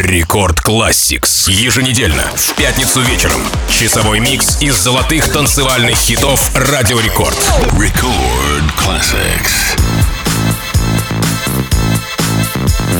Record Classix. Еженедельно, в пятницу вечером. Часовой микс из золотых танцевальных хитов Радио Рекорд. Record Classix.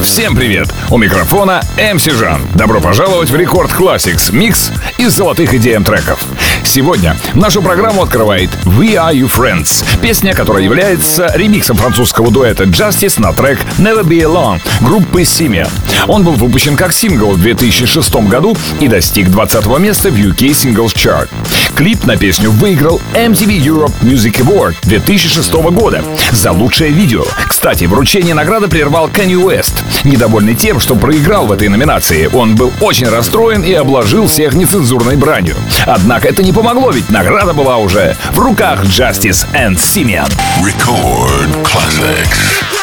Всем привет! У микрофона MC Жан. Добро пожаловать в Record Classix, микс из золотых EDM треков. Сегодня нашу программу открывает We Are Your Friends, песня, которая является ремиксом французского дуэта Justice на трек Never Be Alone группы Simian. Он был выпущен как сингл в 2006 году и достиг 20 места в UK Singles Chart. Клип на песню выиграл MTV Europe Music Award 2006 года за лучшее видео. Кстати, вручение награды прервал Kanye West. Недовольный тем, что проиграл в этой номинации, он был очень расстроен и обложил всех нецензурной бранью. Однако это не помогло, ведь награда была уже в руках Justice and Simeon. Record Classics.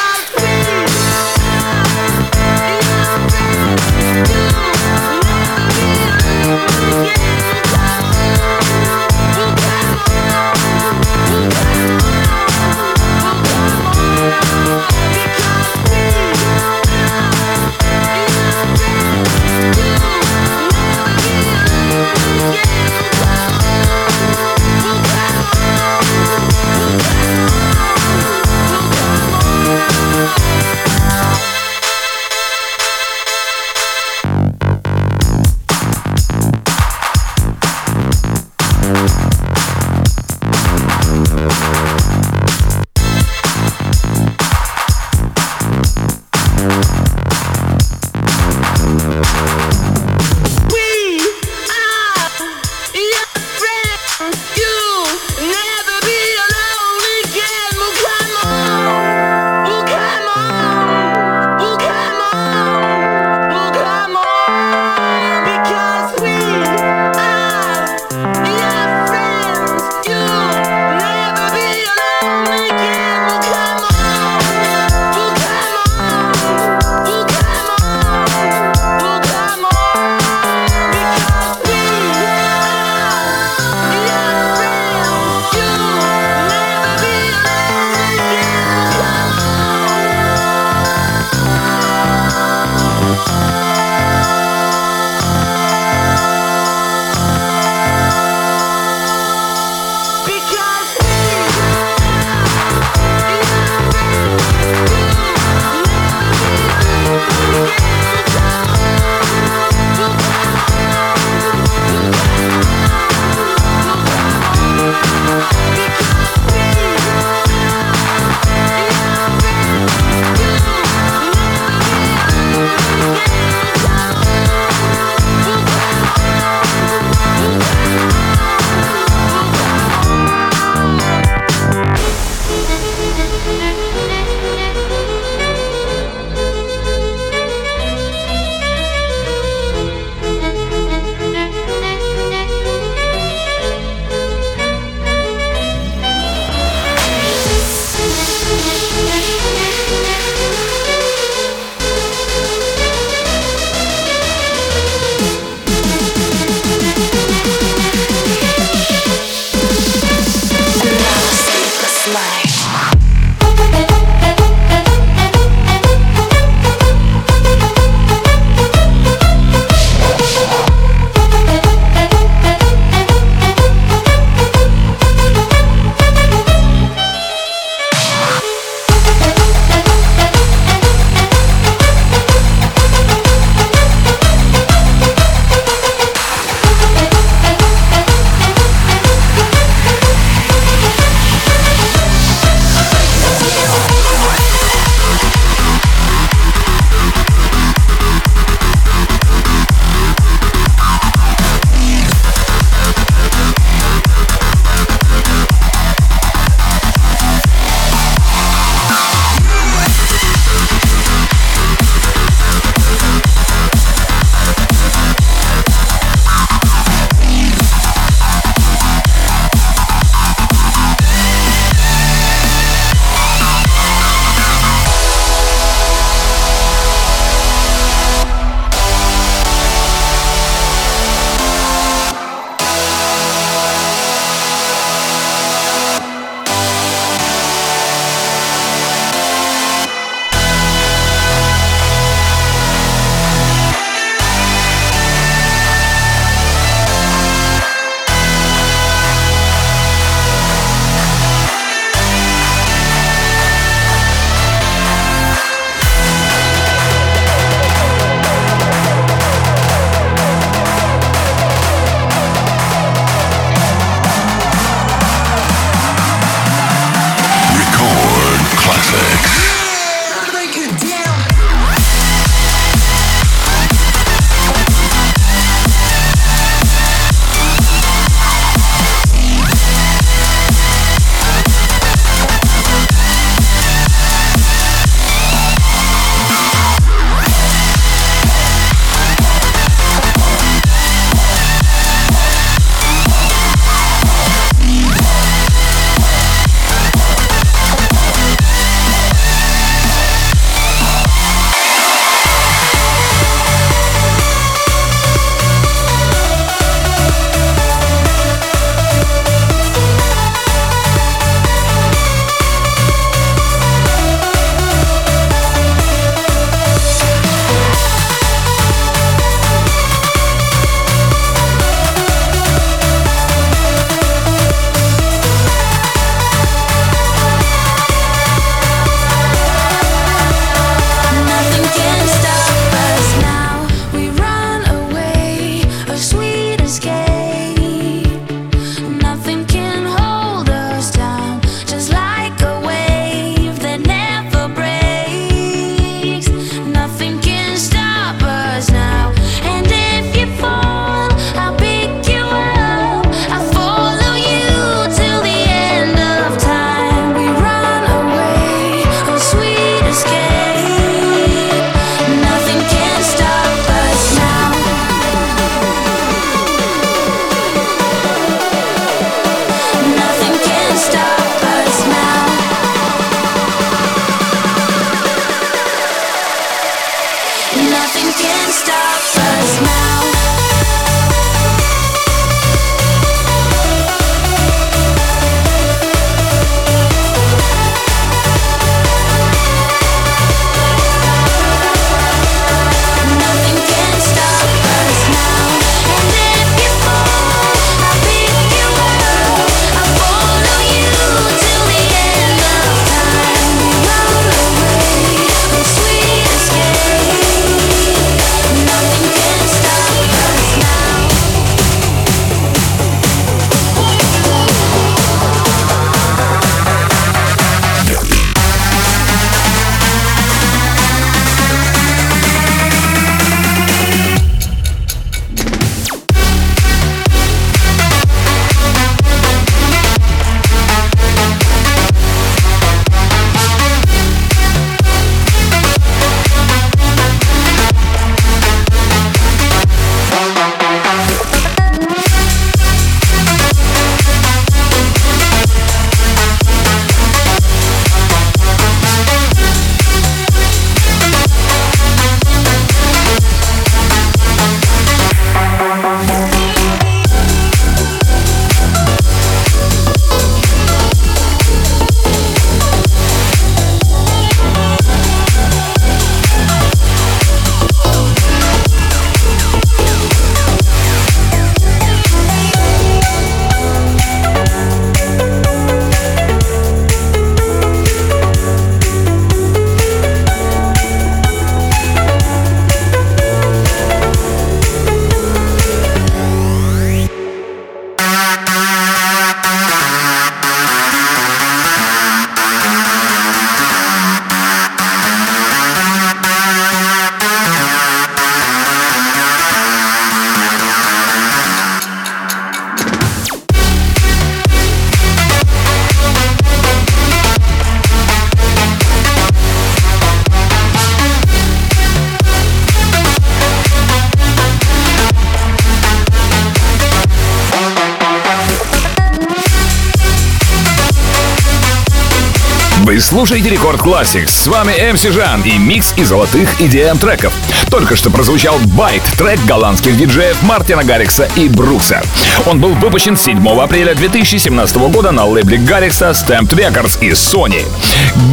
Слушаете Record Classix. С вами MC Жан и микс из золотых EDM треков. Только что прозвучал Байт, трек голландских диджеев Мартина Гаррикса и Брукса. Он был выпущен 7 апреля 2017 года на лейбле Гаррикса, STMPD Records и Sony.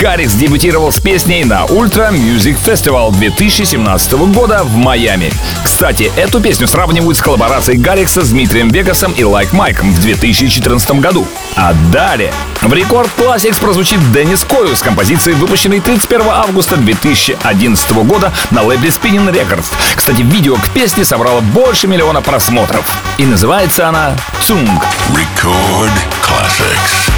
Гаррикс дебютировал с песней на Ultra Music Festival 2017 года в Майами. Кстати, эту песню сравнивают с коллаборацией Гаррикса с Дмитрием Вегасом и Like Майком в 2014 году. А далее в Рекорд Classics прозвучит Деннис Кою с композицией, выпущенной 31 августа 2011 года на лейбле Spinning Records. Кстати, видео к песне собрало больше миллиона просмотров. И называется она «Цунг». Record Classics.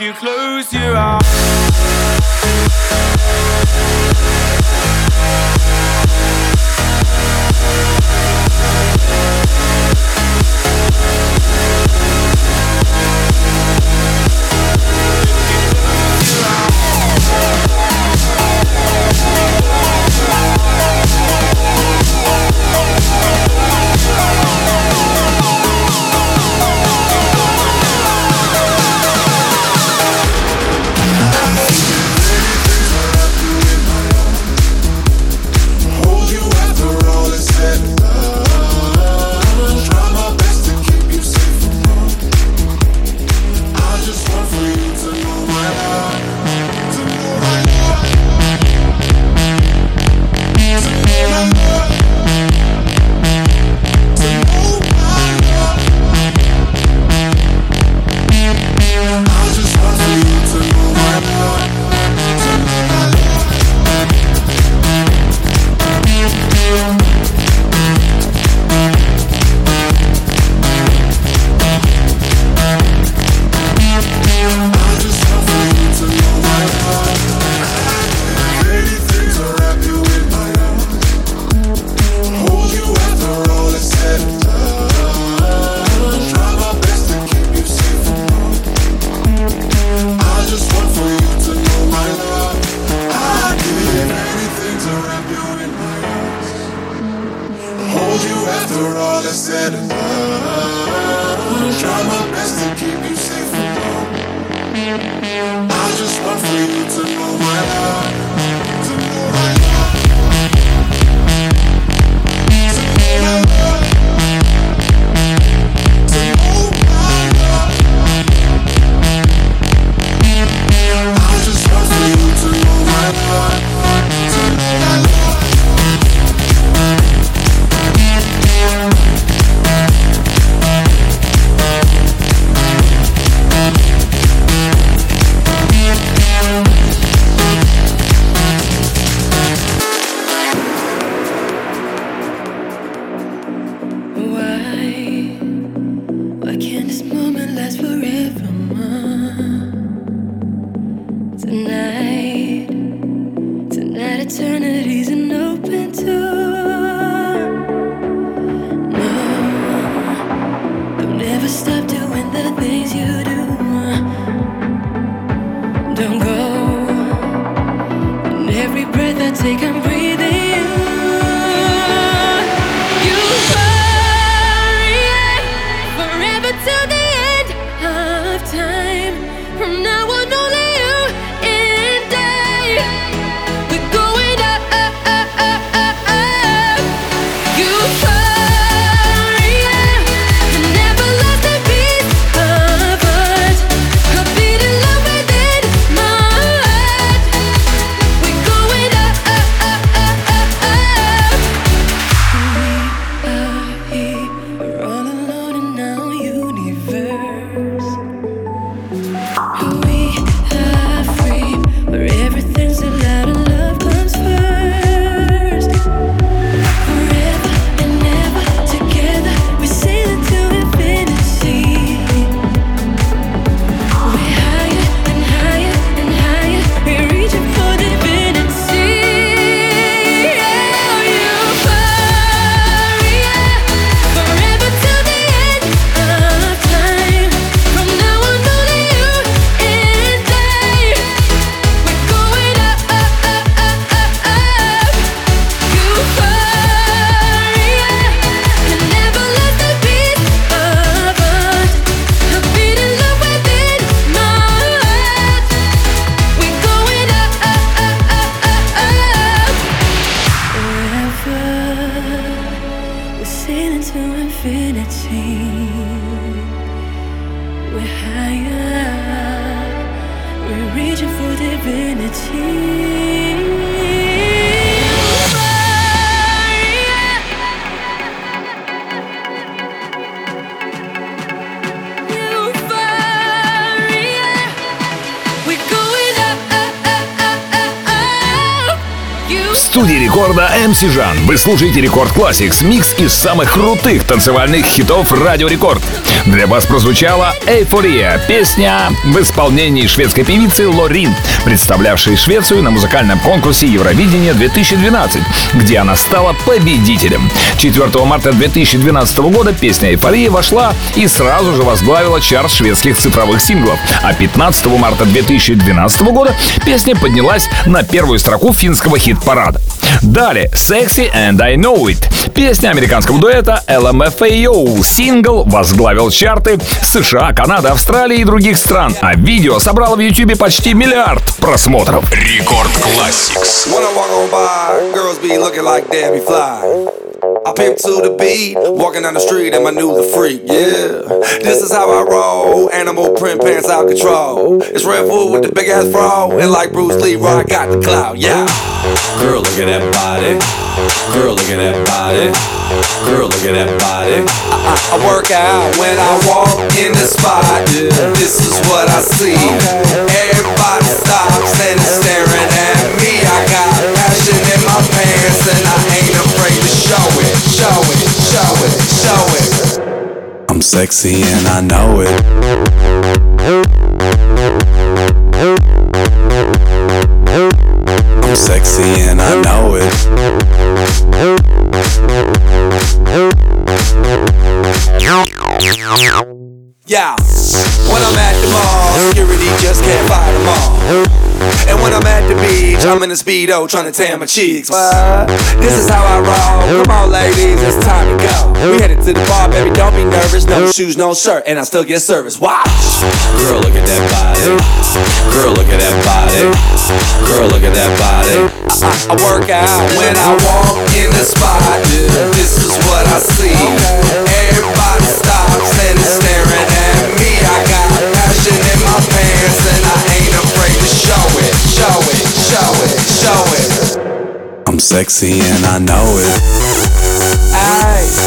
You close After all is said and done, try my best to keep you safe and harm. I just want for you to know my love. MC Жан. Вы слушаете Record Classics, микс из самых крутых танцевальных хитов Радио Рекорд. Для вас прозвучала «Эйфория» — песня в исполнении шведской певицы Лорин, представлявшей Швецию на музыкальном конкурсе Евровидения 2012, где она стала победителем. 4 марта 2012 года песня «Эйфория» вошла и сразу же возглавила чарт шведских цифровых синглов, а 15 марта 2012 года песня поднялась на первую строку финского хит-парада. Далее «Sexy and I Know It». Песня американского дуэта LMFAO. Сингл возглавил чарты США, Канады, Австралии и других стран, а видео собрало в YouTube почти миллиард просмотров. Рекорд Classics. I pimp to the beat, walking down the street and my new the freak, yeah. This is how I roll, animal print pants out control. It's Red Bull with the big ass fro, and like Bruce Lee, I got the clout, yeah. Girl, look at that body. Girl, look at that body. Girl, look at that body. I, I, I work out when I walk in the spot. This is what I see. Everybody stops and is staring at me. I got passion in my pants and I afraid to show it, show it, show it, show it. I'm sexy and I know it. I'm sexy and I know it. Yeah, when I'm at the mall, security just can't fight them all. And when I'm at the beach, I'm in a speedo trying to tan my cheeks. This is how I roll. Come on, ladies, it's time to go. We headed to the bar, baby. Don't be nervous. No shoes, no shirt, and I still get service. Watch. Girl, look at that body. Girl, look at that body. Girl, look at that body. I, I, I work out when I walk in the spot. This is what I see. Everybody stops and is show it. I'm sexy and I know it. Aye.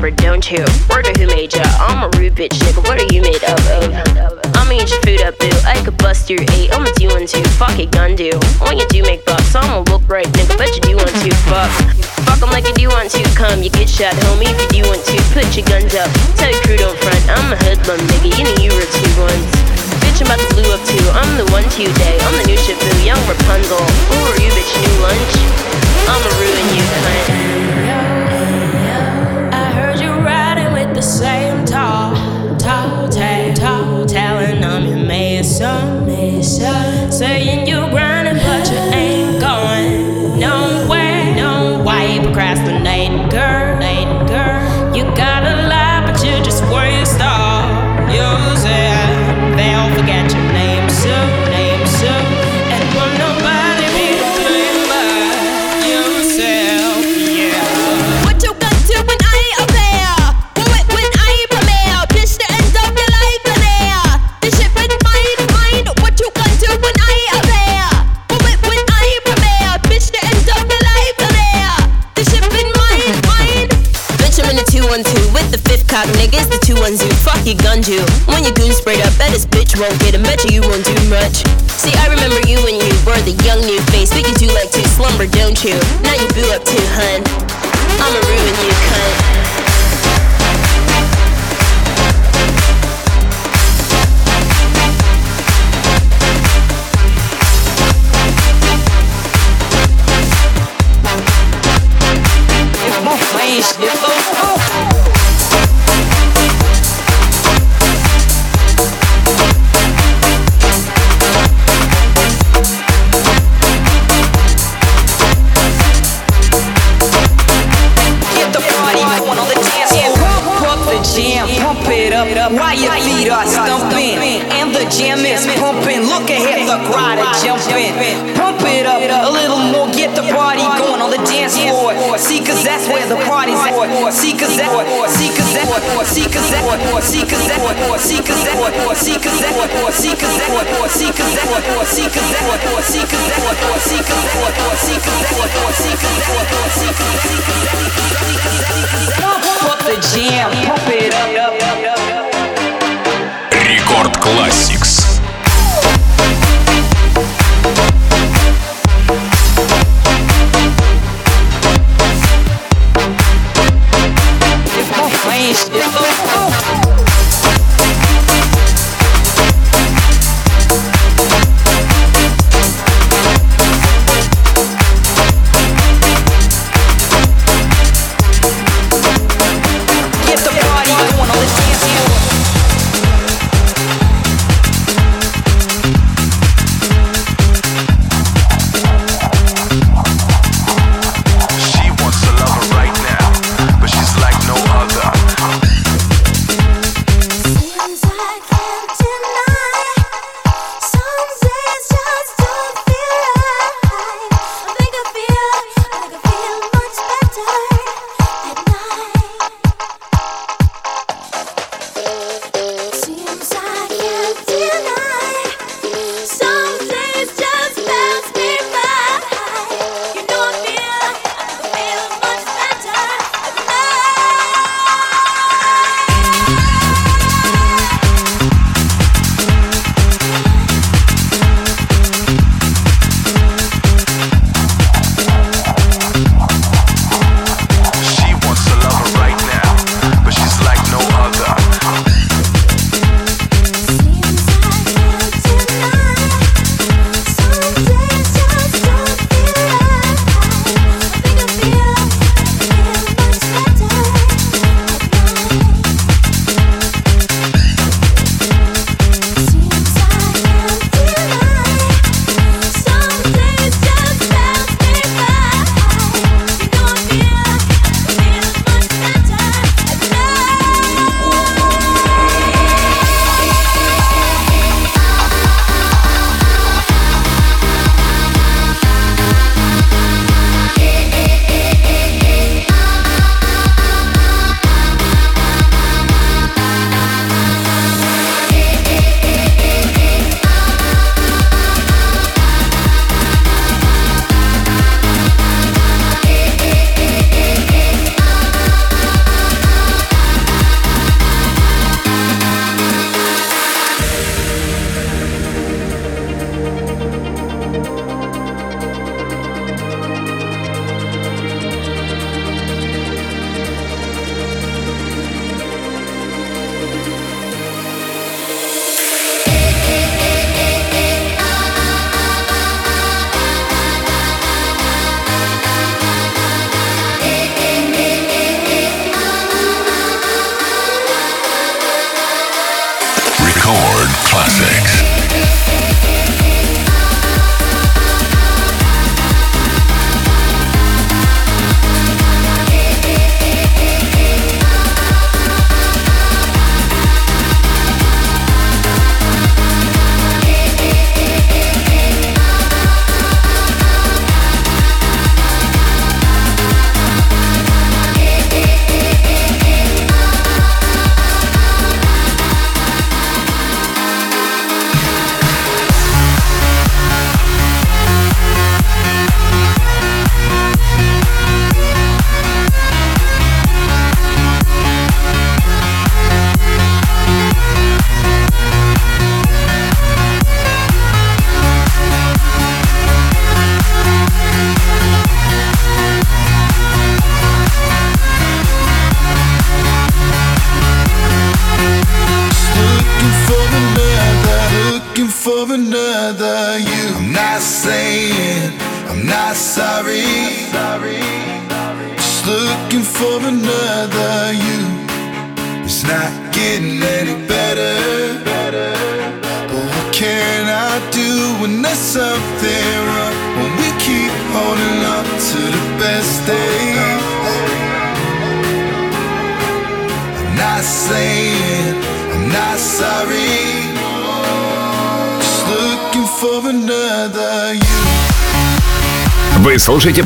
or don't you? Word of who made ya? I'm a rude bitch nigga, what are you made up of? I'ma eat your food up, boo. I could bust your eight, I'ma do one two. Fuck it, gun do. When you do make bucks, I'ma look right, nigga, bet you do want to. Fuck. Fuck 'em like you do want to. Come, you get shot, homie, if you do want to. Put your guns up, tell your crew don't front. I'm a hoodlum, nigga, you know you were two ones. Bitch, I'm about to blue up too. I'm the one to day. I'm the new Shifu, young Rapunzel. Who are you, bitch? New lunch? I'ma ruin you, don't you? Now you boo up too, hun. that's where the party's at. Seekers at, seekers at, seekers at, seekers at, seekers at, seekers at, seekers at, seekers at, seekers at, seekers at, seekers at, seekers at, Pump the jam, pump it up. Рекорд Classics.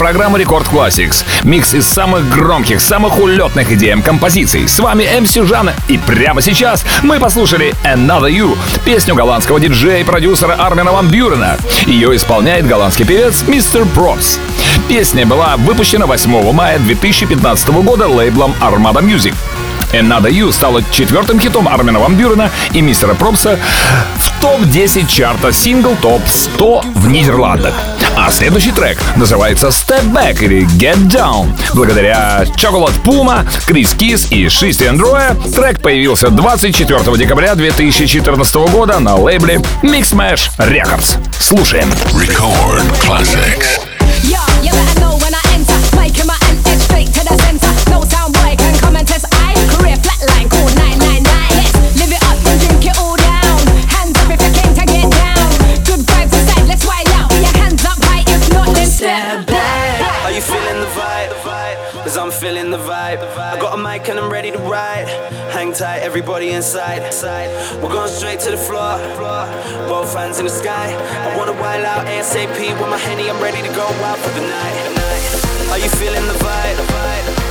Программу Record Classics. Микс из самых громких, самых улетных EDM композиций. С вами МС Жан, и прямо сейчас мы послушали Another You, песню голландского диджея и продюсера Армина Ван Бюрена. Ее исполняет голландский певец Мистер Пробз. Песня была выпущена 8 мая 2015 года лейблом Armada Music. Another You стала четвертым хитом Армина Ван Бюрена и мистера Пробза в топ-10 чарта Single Top 100 в Нидерландах. А следующий трек называется Step Back или Get Down. Благодаря Chocolate Puma, Крис Кис и Шисти Андроя трек появился 24 декабря 2014 года на лейбле Mix Mash Records. Слушаем. Record classics. Yeah, inside. We're going straight to the floor. Both hands in the sky. I wanna wild out ASAP with my henny. I'm ready to go out for the night. Are you feeling the vibe?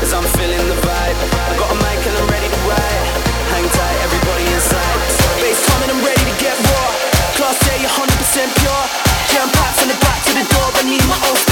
Cause I'm feeling the vibe. I got a mic and I'm ready to ride. Hang tight, everybody inside. Bass coming, I'm ready to get raw. Class A, 100% pure. Jam pack from the back to the door. I need my own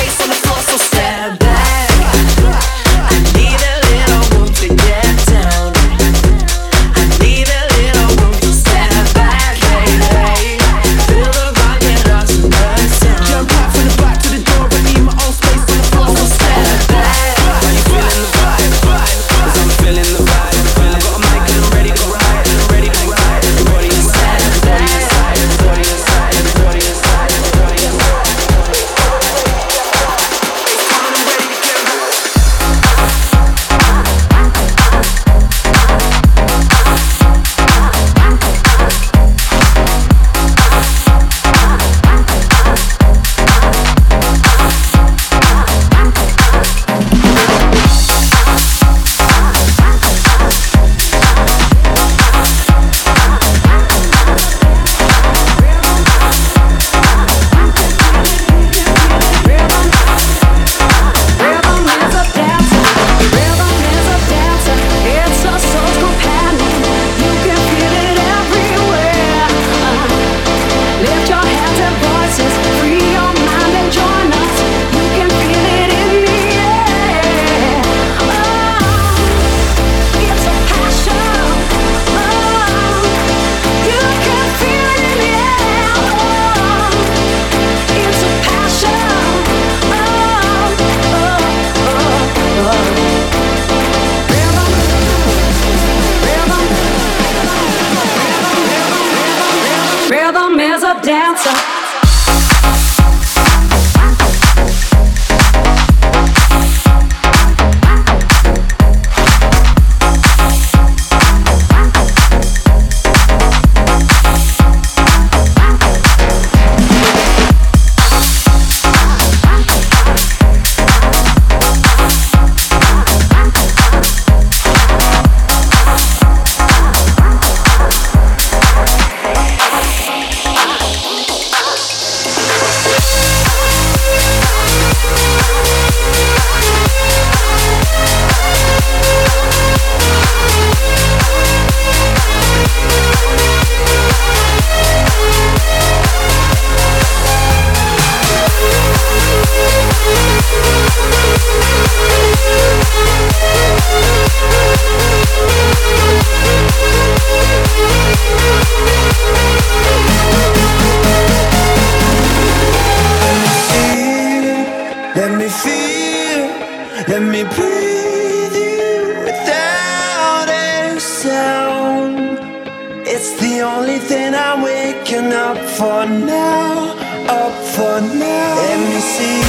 It's the only thing I'm waking up for now, up for now. Let me see,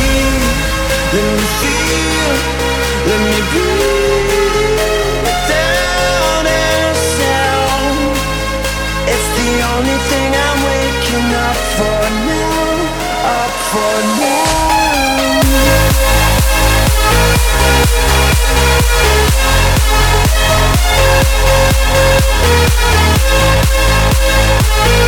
let me feel, let me breathe sound. It's the only thing I'm waking up for now, up for now.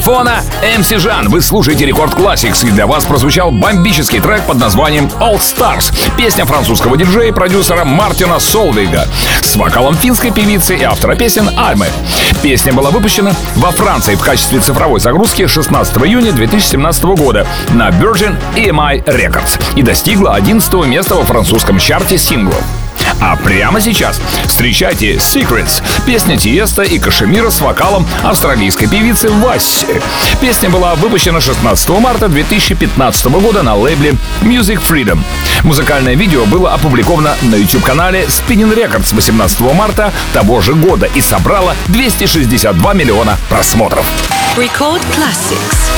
Микрофона MC Жан. Вы слушаете Рекорд Classics, и для вас прозвучал бомбический трек под названием All Stars. Песня французского диджея и продюсера Мартина Солвига с вокалом финской певицы и автора песен Альмы. Песня была выпущена во Франции в качестве цифровой загрузки 16 июня 2017 года на Virgin EMI Records и достигла 11 места во французском чарте синглов. А прямо сейчас встречайте Secrets, песня Тиеста и Кашемира с вокалом австралийской певицы Васси. Песня была выпущена 16 марта 2015 года на лейбле Music Freedom. Музыкальное видео было опубликовано на YouTube-канале Spinning Records 18 марта того же года и собрало 262 миллиона просмотров. Record Classics.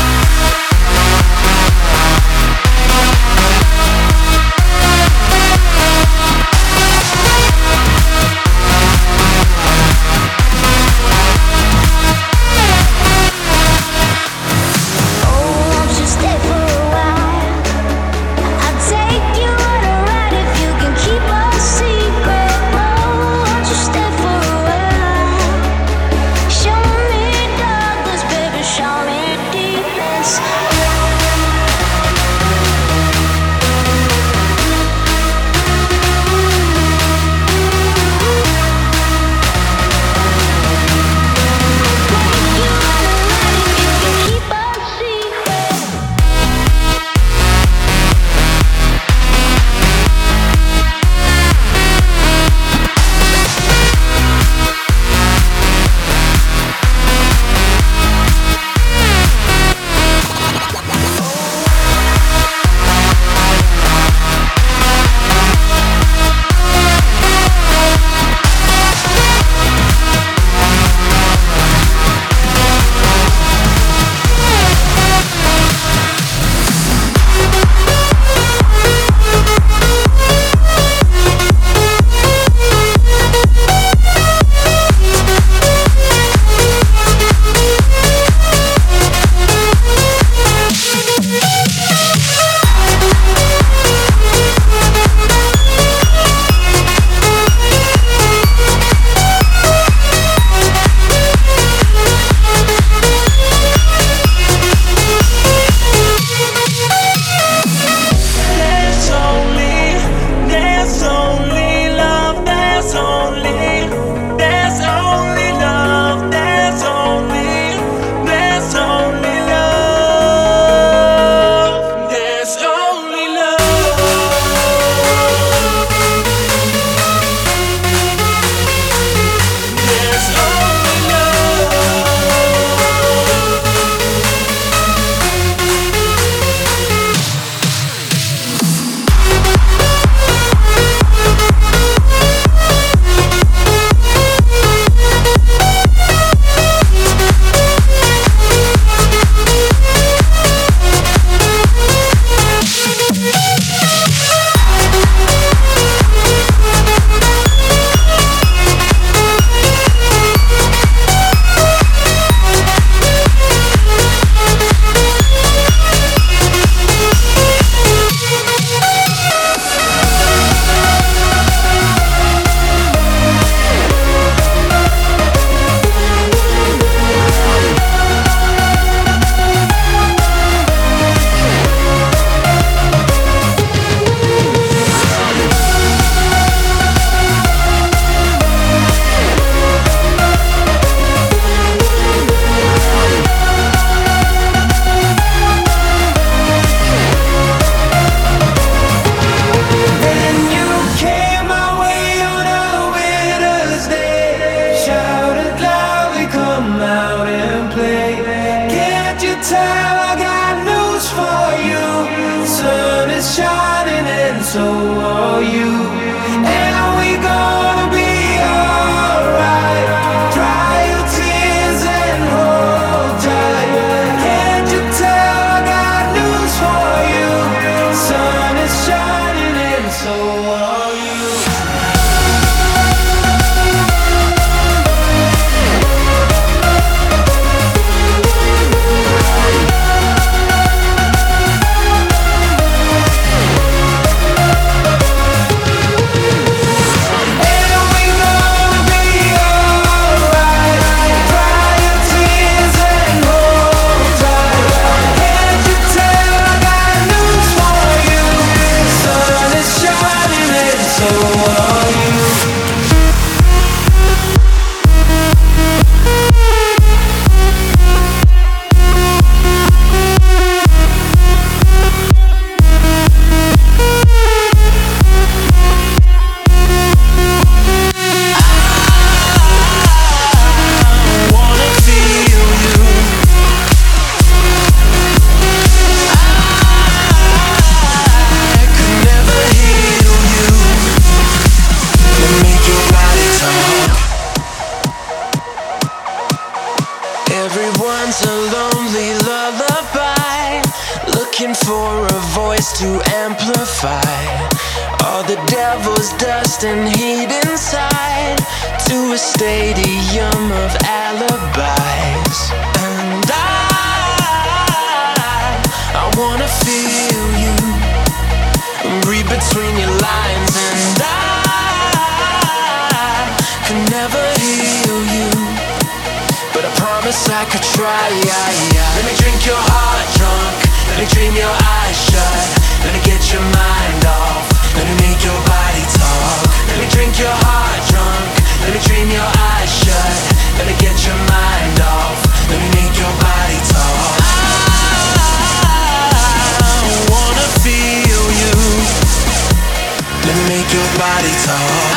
nobody talk.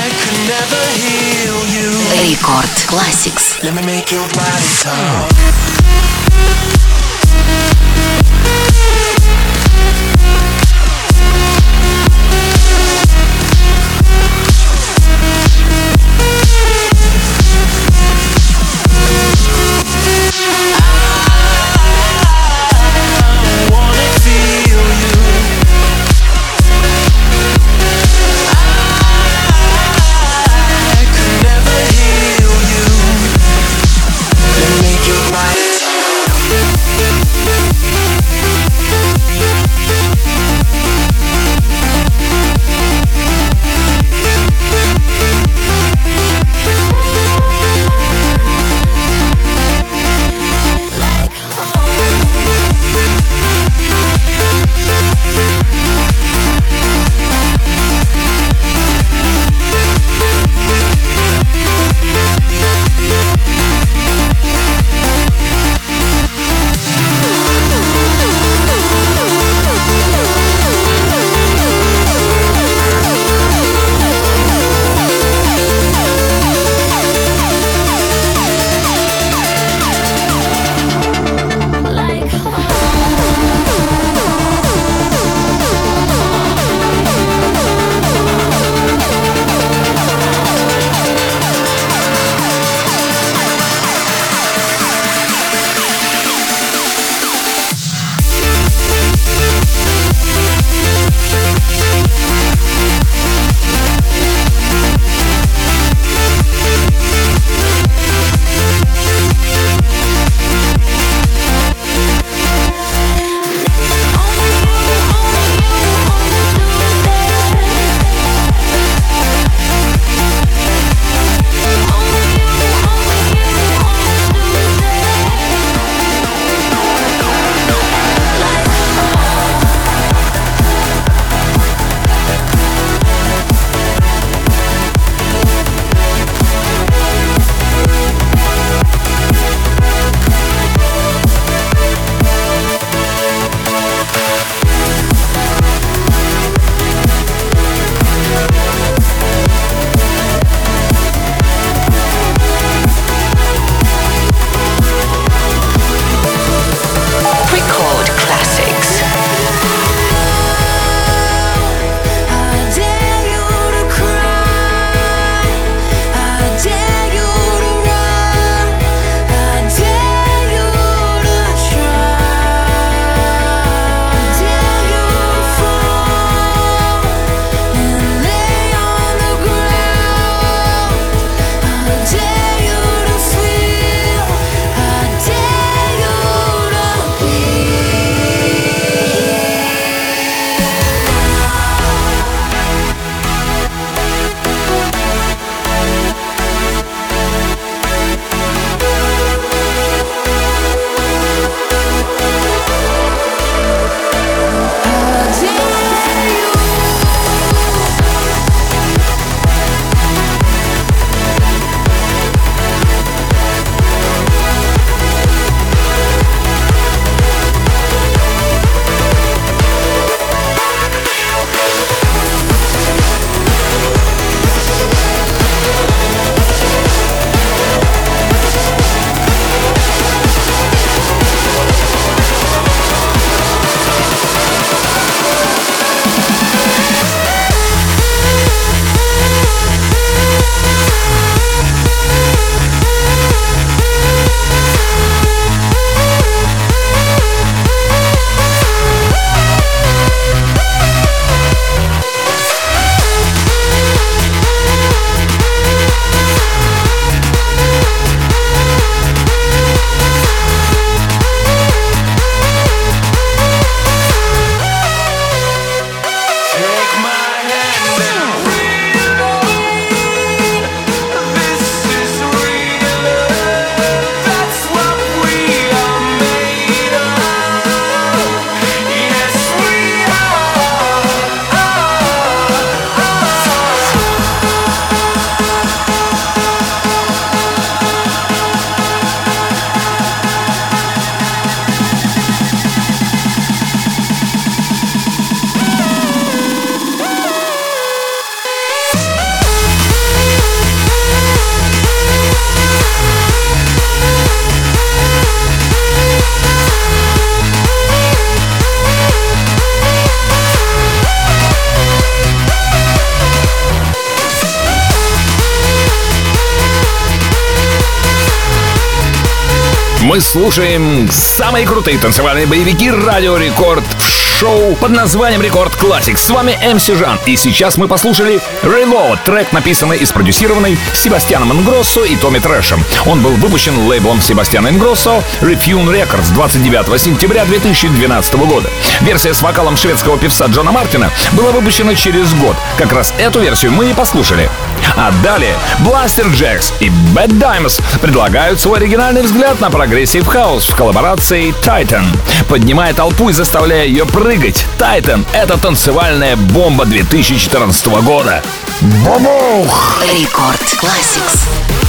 I could never heal you. Record Classics. Let me make your body talk. Слушаем самые крутые танцевальные боевики Радио Рекорд в шоу под названием Record Classics. С вами МС Жан. И сейчас мы послушали Reload, трек, написанный и спродюсированный Себастьяном Ингроссо и Томми Трэшем. Он был выпущен лейблом Себастьяна Ингроссо Refune Records 29 сентября 2012 года. Версия с вокалом шведского певца Джона Мартина была выпущена через год. Как раз эту версию мы и послушали. А далее Blasterjaxx и Badd Dimes предлагают свой оригинальный взгляд на прогрессив хаус в коллаборации Titan, поднимая толпу и заставляя ее прыгать. Titan — это танцевальная бомба 2014 года. Бабух! Record Classics.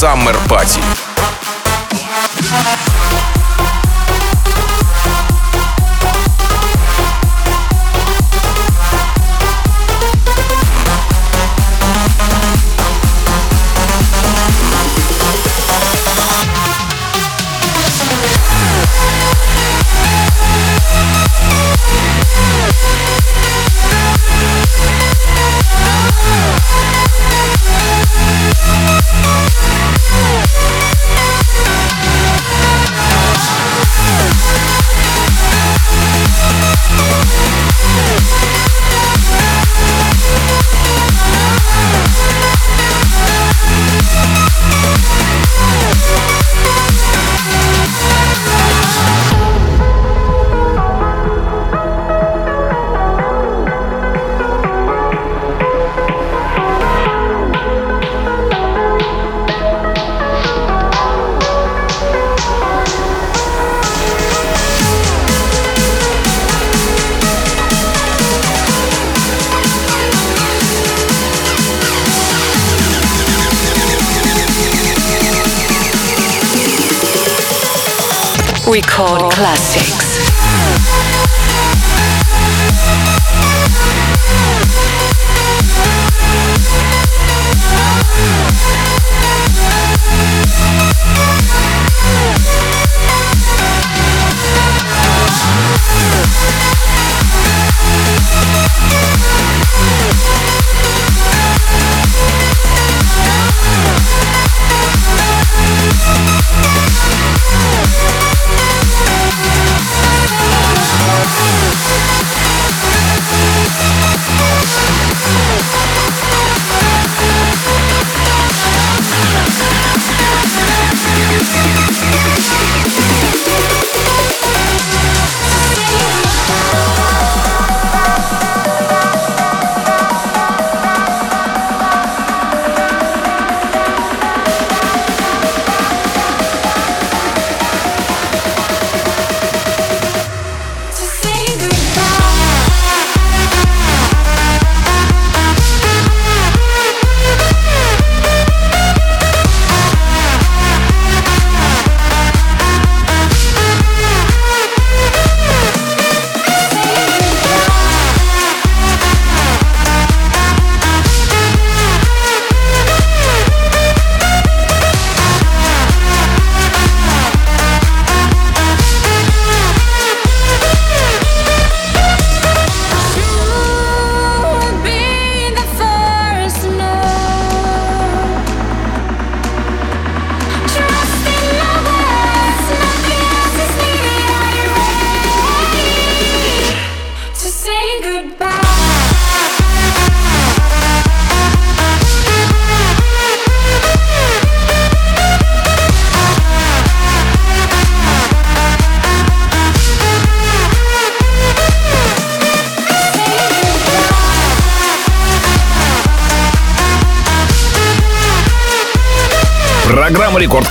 Summer Party.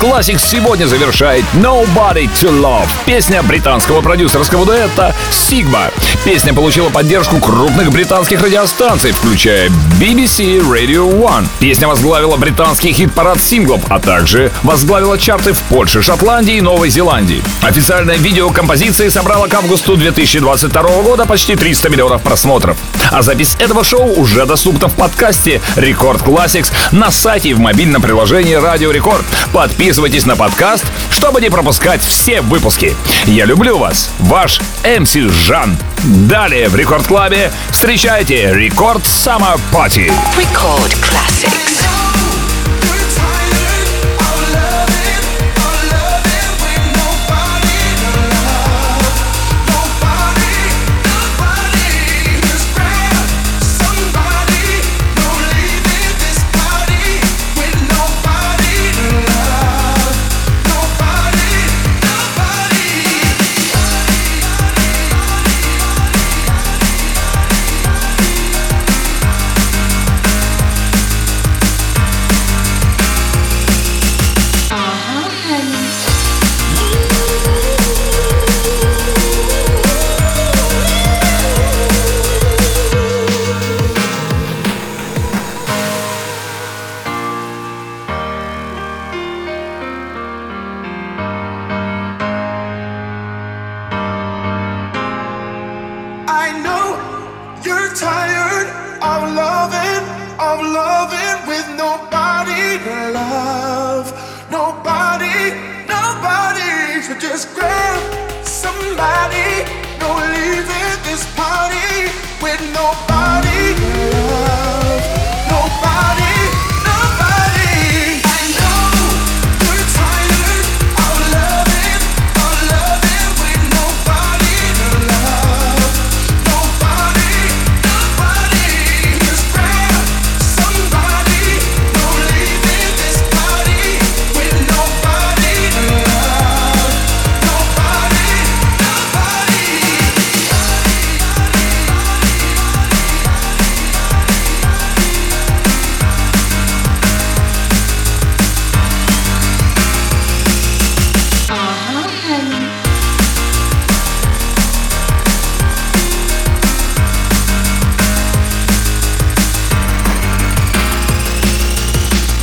Classics сегодня завершает Nobody to Love. Песня британского продюсерского дуэта Sigma. Песня получила поддержку крупных британских радиостанций, включая BBC Radio One. Песня возглавила британский хит-парад синглов, а также возглавила чарты в Польше, Шотландии и Новой Зеландии. Официальное видео композиции собрало к августу 2022 года почти 300 миллионов просмотров. А запись этого шоу уже доступна в подкасте Рекорд Classics на сайте и в мобильном приложении Радио Рекорд. Подписывайтесь на подкаст, чтобы не пропускать все выпуски. Я люблю вас, ваш МС Жан. Далее в Рекорд Клабе встречайте Рекорд Summer Party. Record Classics.